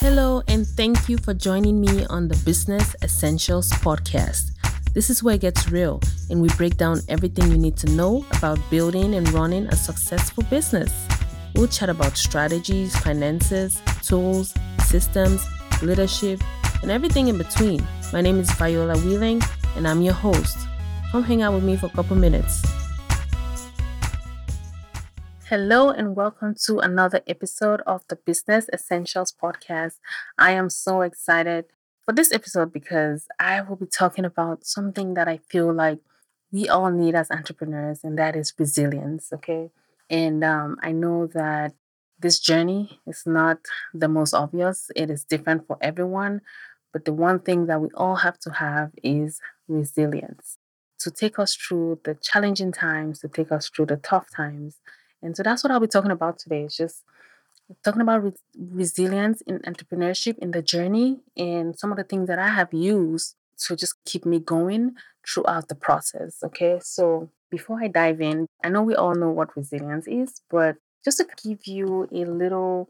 Hello, and thank you for joining me on the Business Essentials Podcast. This is where it gets real, and we break down everything you need to know about building and running a successful business. We'll chat about strategies, finances, tools, systems, leadership, and everything in between. My name is Viola Wheeling, and I'm your host. Come hang out with me for a couple minutes. Hello, and welcome to another episode of the Business Essentials Podcast. I am so excited for this episode because I will be talking about something that I feel like we all need as entrepreneurs, and that is resilience. Okay. And um, I know that this journey is not the most obvious, it is different for everyone. But the one thing that we all have to have is resilience to take us through the challenging times, to take us through the tough times and so that's what I'll be talking about today. It's just talking about re- resilience in entrepreneurship in the journey and some of the things that I have used to just keep me going throughout the process. Okay. So before I dive in, I know we all know what resilience is, but just to give you a little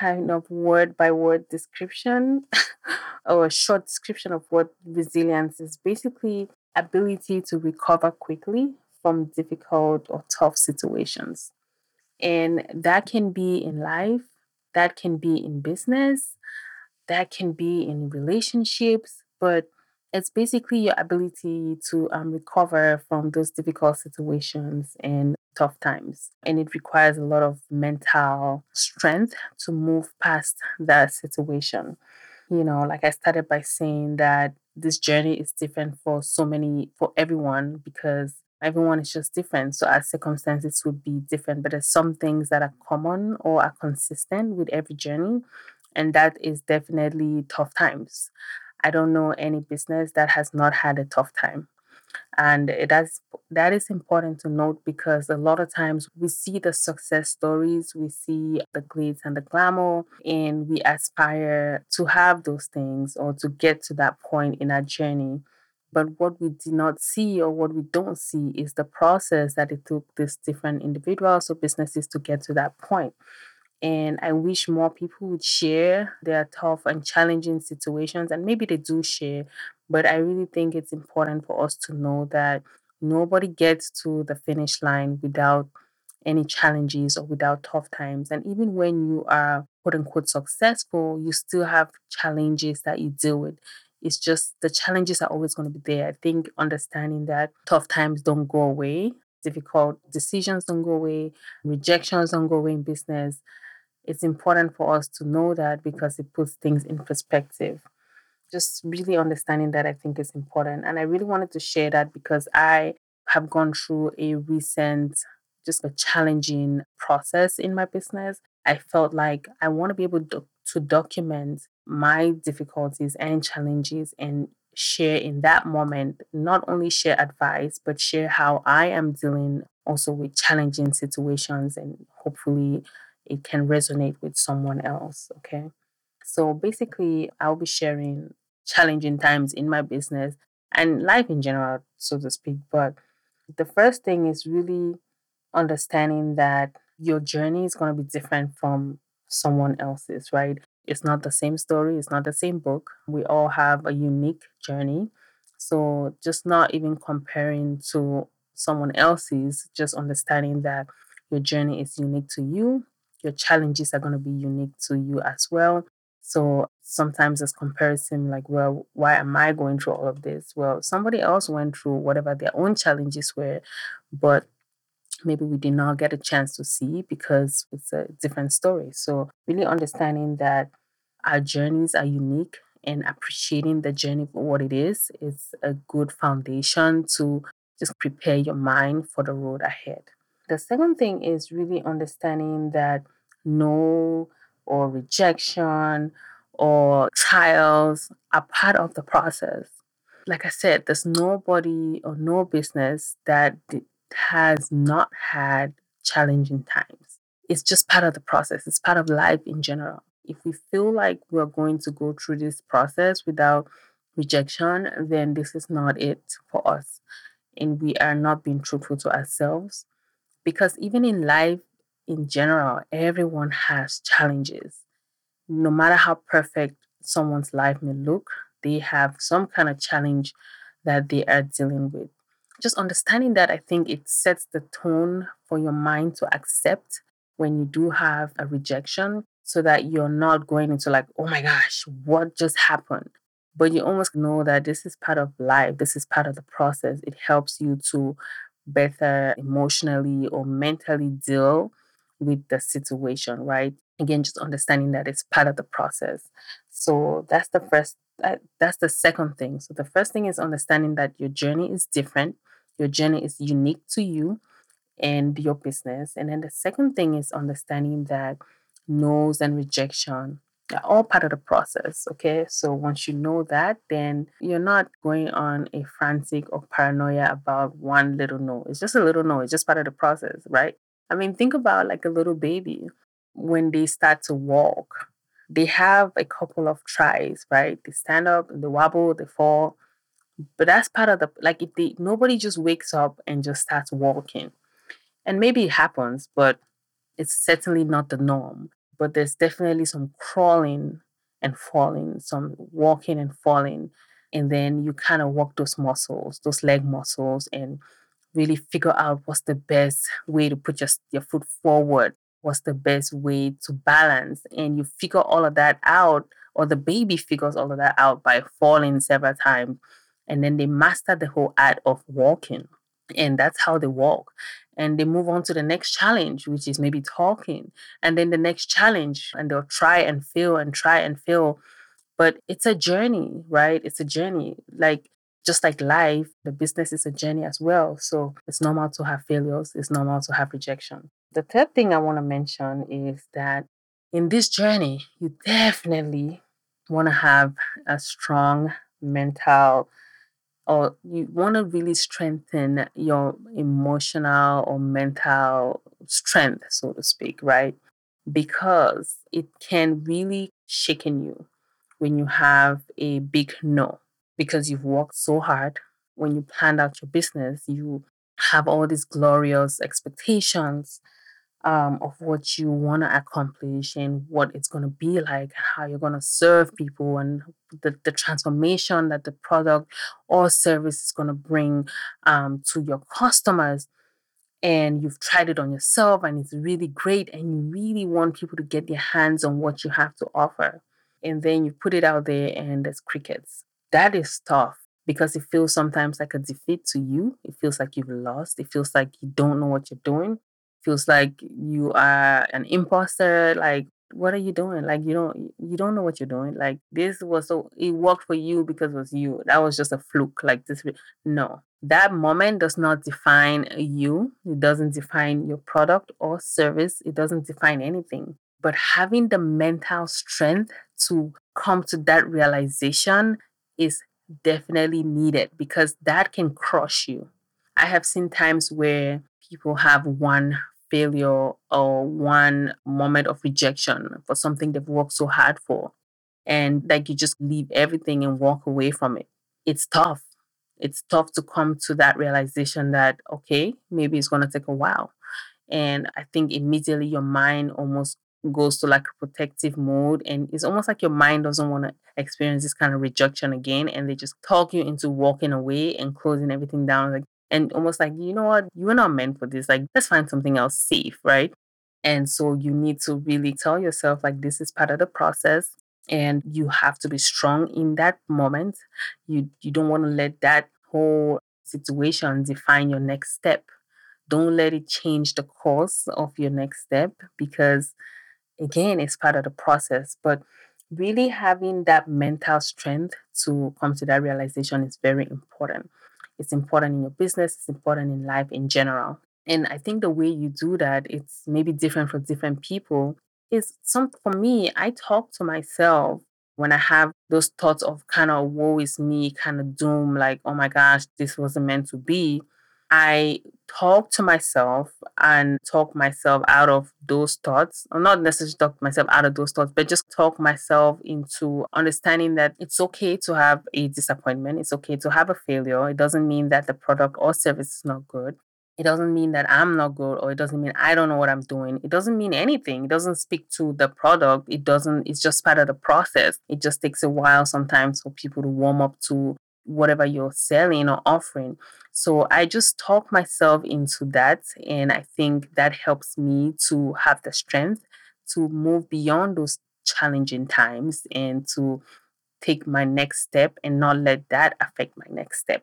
kind of word by word description or a short description of what resilience is basically ability to recover quickly from difficult or tough situations. And that can be in life, that can be in business, that can be in relationships, but it's basically your ability to um, recover from those difficult situations and tough times. And it requires a lot of mental strength to move past that situation. You know, like I started by saying that this journey is different for so many, for everyone, because everyone is just different. So our circumstances would be different, but there's some things that are common or are consistent with every journey. And that is definitely tough times. I don't know any business that has not had a tough time. And it has, that is important to note because a lot of times we see the success stories, we see the glitz and the glamour, and we aspire to have those things or to get to that point in our journey. But what we did not see or what we don't see is the process that it took these different individuals or businesses to get to that point. And I wish more people would share their tough and challenging situations. And maybe they do share, but I really think it's important for us to know that nobody gets to the finish line without any challenges or without tough times. And even when you are quote unquote successful, you still have challenges that you deal with. It's just the challenges are always going to be there. I think understanding that tough times don't go away, difficult decisions don't go away, rejections don't go away in business. It's important for us to know that because it puts things in perspective. Just really understanding that I think is important. And I really wanted to share that because I have gone through a recent, just a challenging process in my business. I felt like I want to be able to, to document my difficulties and challenges and share in that moment, not only share advice, but share how I am dealing also with challenging situations and hopefully it can resonate with someone else. Okay. So basically, I'll be sharing challenging times in my business and life in general, so to speak. But the first thing is really understanding that your journey is going to be different from someone else's, right? It's not the same story, it's not the same book. We all have a unique journey. So just not even comparing to someone else's, just understanding that your journey is unique to you. Your challenges are going to be unique to you as well. So sometimes it's comparison like, well, why am I going through all of this? Well, somebody else went through whatever their own challenges were, but maybe we did not get a chance to see because it's a different story. So, really understanding that our journeys are unique and appreciating the journey for what it is is a good foundation to just prepare your mind for the road ahead. The second thing is really understanding that no or rejection or trials are part of the process. Like I said, there's nobody or no business that has not had challenging times. It's just part of the process, it's part of life in general. If we feel like we're going to go through this process without rejection, then this is not it for us. And we are not being truthful to ourselves. Because even in life in general, everyone has challenges. no matter how perfect someone's life may look, they have some kind of challenge that they are dealing with. Just understanding that, I think it sets the tone for your mind to accept when you do have a rejection so that you're not going into like, oh my gosh, what just happened? But you almost know that this is part of life, this is part of the process. It helps you to better emotionally or mentally deal with the situation, right? Again, just understanding that it's part of the process. So that's the first, that, that's the second thing. So the first thing is understanding that your journey is different, your journey is unique to you and your business. And then the second thing is understanding that no's and rejection are all part of the process. Okay. So once you know that, then you're not going on a frantic or paranoia about one little no. It's just a little no. It's just part of the process, right? I mean, think about like a little baby when they start to walk. They have a couple of tries, right? They stand up, they wobble, they fall. But that's part of the like if they nobody just wakes up and just starts walking. And maybe it happens, but it's certainly not the norm. But there's definitely some crawling and falling, some walking and falling. And then you kind of walk those muscles, those leg muscles, and really figure out what's the best way to put your, your foot forward, what's the best way to balance. And you figure all of that out, or the baby figures all of that out by falling several times. And then they master the whole art of walking. And that's how they walk and they move on to the next challenge, which is maybe talking, and then the next challenge, and they'll try and fail and try and fail. But it's a journey, right? It's a journey. Like just like life, the business is a journey as well. So it's normal to have failures, it's normal to have rejection. The third thing I want to mention is that in this journey, you definitely want to have a strong mental or you want to really strengthen your emotional or mental strength, so to speak, right? Because it can really shaken you when you have a big no, because you've worked so hard. When you planned out your business, you have all these glorious expectations um, of what you want to accomplish and what it's going to be like, how you're going to serve people, and the, the transformation that the product or service is going to bring um, to your customers. And you've tried it on yourself, and it's really great, and you really want people to get their hands on what you have to offer. And then you put it out there, and there's crickets. That is tough because it feels sometimes like a defeat to you. It feels like you've lost. It feels like you don't know what you're doing feels like you are an imposter like what are you doing? Like you don't you don't know what you're doing. Like this was so it worked for you because it was you. That was just a fluke. Like this no. That moment does not define you. It doesn't define your product or service. It doesn't define anything. But having the mental strength to come to that realization is definitely needed because that can crush you i have seen times where people have one failure or one moment of rejection for something they've worked so hard for. And like you just leave everything and walk away from it. It's tough. It's tough to come to that realization that, okay, maybe it's going to take a while. And I think immediately your mind almost goes to like a protective mode. And it's almost like your mind doesn't want to experience this kind of rejection again. And they just talk you into walking away and closing everything down. Like, and almost like, you know what, you are not meant for this. Like, let's find something else safe, right? And so you need to really tell yourself, like, this is part of the process. And you have to be strong in that moment. You you don't want to let that whole situation define your next step. Don't let it change the course of your next step because again, it's part of the process. But really having that mental strength to come to that realization is very important. It's important in your business, it's important in life in general. And I think the way you do that, it's maybe different for different people. Is some for me, I talk to myself when I have those thoughts of kind of woe is me, kind of doom, like, oh my gosh, this wasn't meant to be. I talk to myself and talk myself out of those thoughts, or not necessarily talk myself out of those thoughts, but just talk myself into understanding that it's okay to have a disappointment. It's okay to have a failure. It doesn't mean that the product or service is not good. It doesn't mean that I'm not good or it doesn't mean I don't know what I'm doing. It doesn't mean anything. It doesn't speak to the product. It doesn't, it's just part of the process. It just takes a while sometimes for people to warm up to whatever you're selling or offering. So I just talk myself into that. And I think that helps me to have the strength to move beyond those challenging times and to take my next step and not let that affect my next step.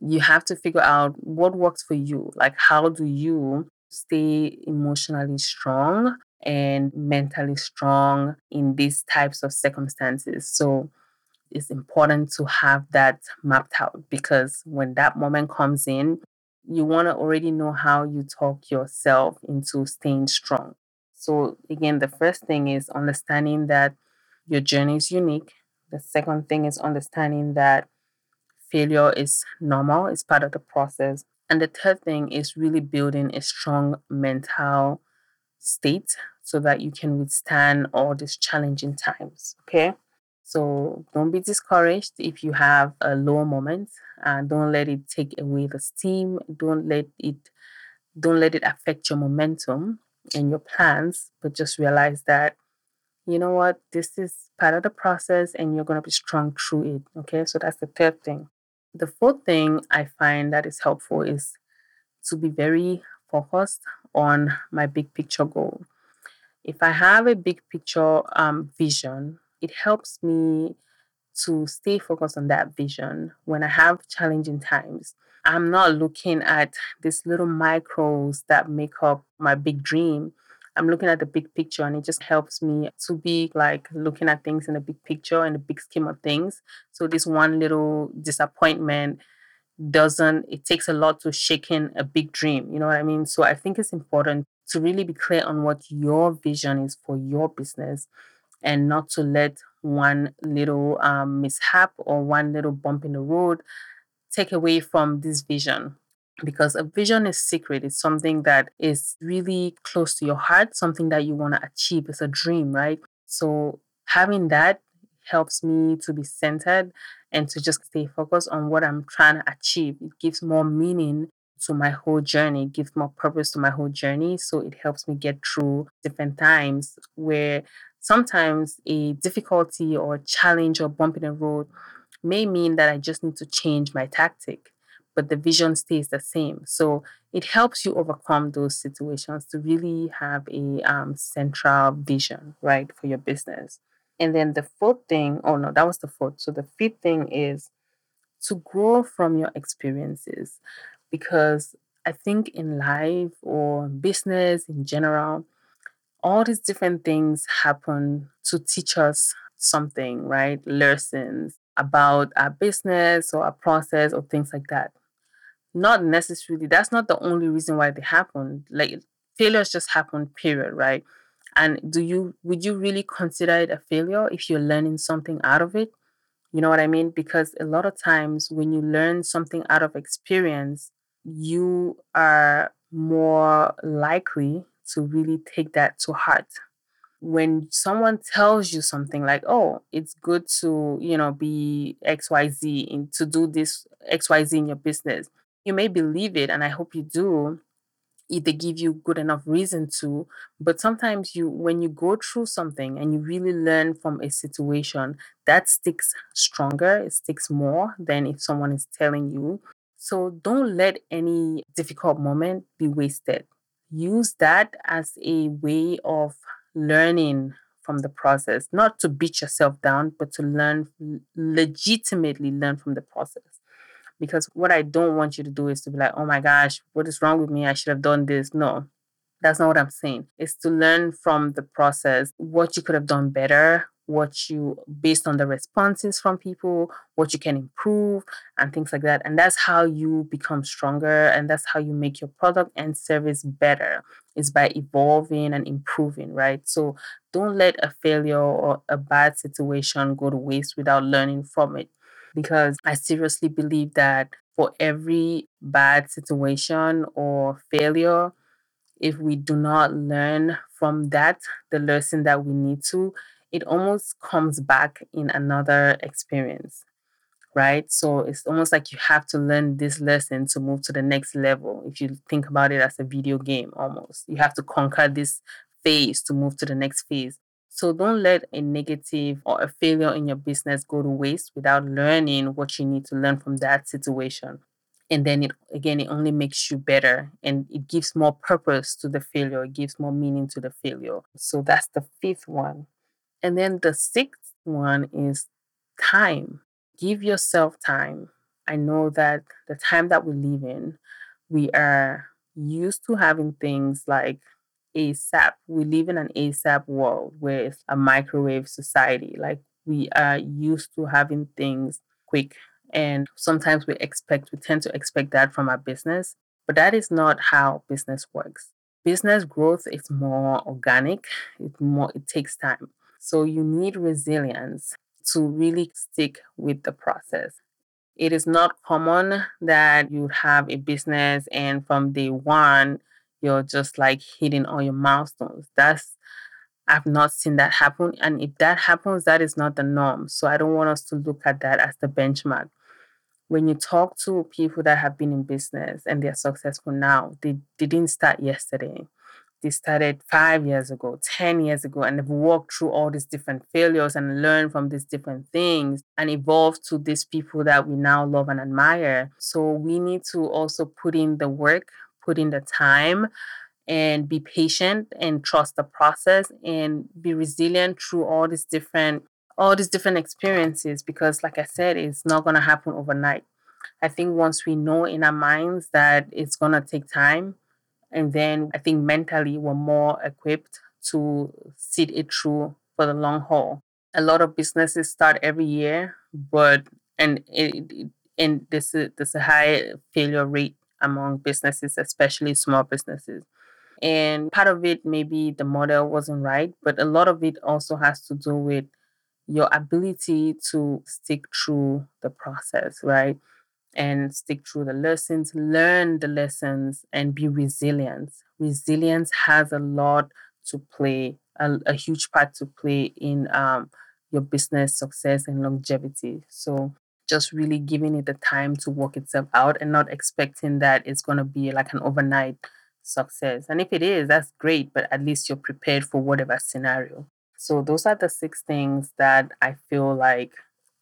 You have to figure out what works for you. Like, how do you stay emotionally strong and mentally strong in these types of circumstances? So, it's important to have that mapped out because when that moment comes in, you want to already know how you talk yourself into staying strong. So, again, the first thing is understanding that your journey is unique. The second thing is understanding that failure is normal, it's part of the process. And the third thing is really building a strong mental state so that you can withstand all these challenging times. Okay. So don't be discouraged if you have a low moment and don't let it take away the steam. Don't let it don't let it affect your momentum and your plans, but just realize that you know what, this is part of the process and you're gonna be strong through it. Okay. So that's the third thing. The fourth thing I find that is helpful is to be very focused on my big picture goal. If I have a big picture um, vision, it helps me to stay focused on that vision when I have challenging times. I'm not looking at these little micros that make up my big dream. I'm looking at the big picture and it just helps me to be like looking at things in the big picture and the big scheme of things. So this one little disappointment doesn't it takes a lot to shake in a big dream, you know what I mean? So I think it's important to really be clear on what your vision is for your business and not to let one little um, mishap or one little bump in the road take away from this vision. Because a vision is secret. It's something that is really close to your heart something that you want to achieve. It's a dream right? So having that helps me to be centered and to just stay focused on what i'm trying to achieve. It gives more meaning to my whole journey, gives more purpose to my whole journey. So it helps me get through different times where sometimes a difficulty or challenge or bump in the road may mean that I just need to change my tactic, but the vision stays the same. So it helps you overcome those situations to really have a um, central vision, right, for your business. And then the fourth thing, oh no, that was the fourth. So the fifth thing is to grow from your experiences because I think in life or business in general, all these different things happen to teach us something, right? Lessons about our business or our process or things like that. Not necessarily, that's not the only reason why they happen. Like failures just happen, period, right? And do you would you really consider it a failure if you're learning something out of it? You know what I mean? Because a lot of times when you learn something out of experience, you are more likely to really take that to heart. When someone tells you something like, oh, it's good to, you know, be XYZ and to do this XYZ in your business, you may believe it, and I hope you do. If they give you good enough reason to but sometimes you when you go through something and you really learn from a situation that sticks stronger it sticks more than if someone is telling you. So don't let any difficult moment be wasted use that as a way of learning from the process, not to beat yourself down, but to learn, legitimately learn from the process. Because what I don't want you to do is to be like, oh my gosh, what is wrong with me? I should have done this. No, that's not what I'm saying. It's to learn from the process what you could have done better, what you, based on the responses from people, what you can improve, and things like that. And that's how you become stronger and that's how you make your product and service better, is by evolving and improving, right? So don't let a failure or a bad situation go to waste without learning from it. Because I seriously believe that for every bad situation or failure, if we do not learn from that, the lesson that we need to, it almost comes back in another experience. right? So it's almost like you have to learn this lesson to move to the next level. If you think about it as a video game, almost, you have to conquer this phase to move to the next phase. So don't let a negative or a failure in your business go to waste without learning what you need to learn from that situation. And then it again, it only makes you better and it gives more purpose to the failure, it gives more meaning to the failure. So that's the fifth one. And then the sixth one is time. Give yourself time. I know that the time that we live in, we are used to having things like ASAP. We live in an ASAP world it's a microwave society. Like we are used to having things quick. And sometimes we expect, we tend to expect that from our business, but that is not how business works. Business growth is more organic, it more it takes time. So you need resilience to really stick with the process. It is not common that you have a business and from day one you're just like hitting all your milestones. That's I've not seen that happen. And if that happens, that is not the norm. So I don't want us to look at that as the benchmark. When you talk to people that have been in business and they're successful now, they, they didn't start yesterday. They started five years ago, 10 years ago, and they've walked through all these different failures and learned from these different things and evolved to these people that we now love and admire. So we need to also put in the work, put in the time and be patient and trust the process and be resilient through all these different all these different experiences because like i said it's not going to happen overnight i think once we know in our minds that it's going to take time and then i think mentally we're more equipped to sit it through for the long haul a lot of businesses start every year but and it, and this is there's a high failure rate among businesses, especially small businesses. And part of it, maybe the model wasn't right, but a lot of it also has to do with your ability to stick through the process, right? And stick through the lessons, learn the lessons, and be resilient. Resilience has a lot to play, a, a huge part to play in um, your business success and longevity. So just really giving it the time to work itself out and not expecting that it's going to be like an overnight success. And if it is, that's great, but at least you're prepared for whatever scenario. So, those are the six things that I feel like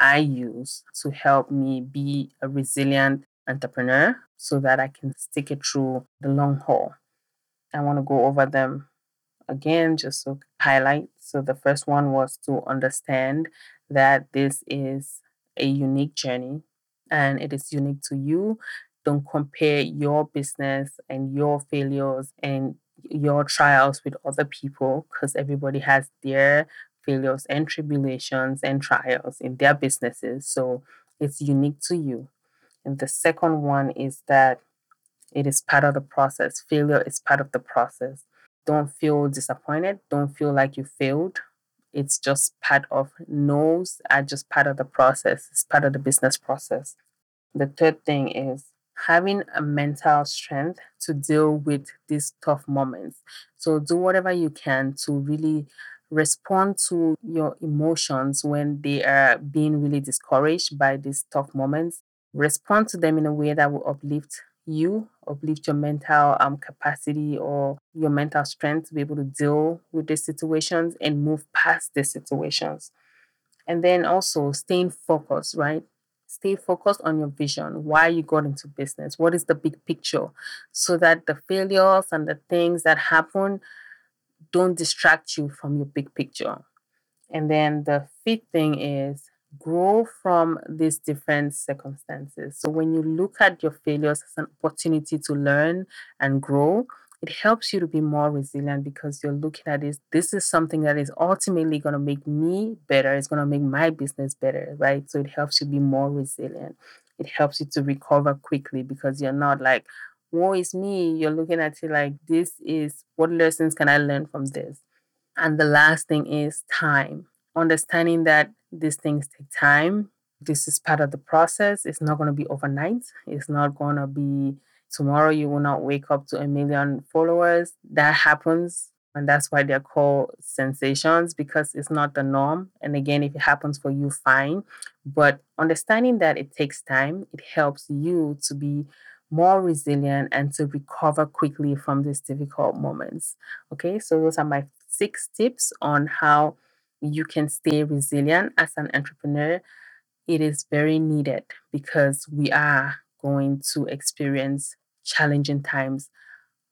I use to help me be a resilient entrepreneur so that I can stick it through the long haul. I want to go over them again just to highlight. So, the first one was to understand that this is a unique journey and it is unique to you. Don't compare your business and your failures and your trials with other people because everybody has their failures and tribulations and trials in their businesses. So it's unique to you. And the second one is that it is part of the process. Failure is part of the process. Don't feel disappointed. Don't feel like you failed it's just part of no's are just part of the process. It's part of the business process. The third thing is having a mental strength to deal with these tough moments. So do whatever you can to really respond to your emotions when they are being really discouraged by these tough moments. Respond to them in a way that will uplift you uplift your mental um, capacity or your mental strength to be able to deal with these situations and move past these situations. And then also staying focused, right? Stay focused on your vision, why you got into business, what is the big picture, so that the failures and the things that happen don't distract you from your big picture. And then the fifth thing is grow from these different circumstances. So when you look at your failures as an opportunity to learn and grow, it helps you to be more resilient because you're looking at this. This is something that is ultimately going to make me better. It's going to make my business better, right? So it helps you be more resilient. It helps you to recover quickly because you're not like, woe is me. You're looking at it like, this is what lessons can I learn from this? And the last thing is time. Understanding that these things take time. This is part of the process. It's not going to be overnight. It's not going to be tomorrow. You will not wake up to a million followers. That happens And that's why they're called sensations because it's not the norm. And again, if it happens for you, fine. But understanding that it takes time, it helps you to be more resilient and to recover quickly from these difficult moments. Okay, so those are my six tips on how you can stay resilient as an entrepreneur. It is very needed because we are going to experience challenging times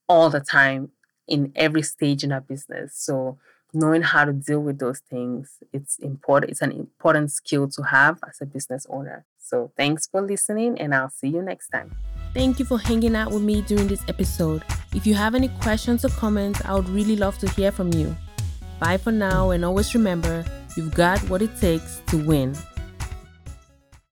all the time in every stage in our business. So knowing how to deal with those things, it's important. It's an important skill to have as a business owner. So thanks for listening and I'll see you next time. Thank you for hanging out with me during this episode. If you have any questions or comments, I would really love to hear from you. Bye for now and always remember, you've got what it takes to win.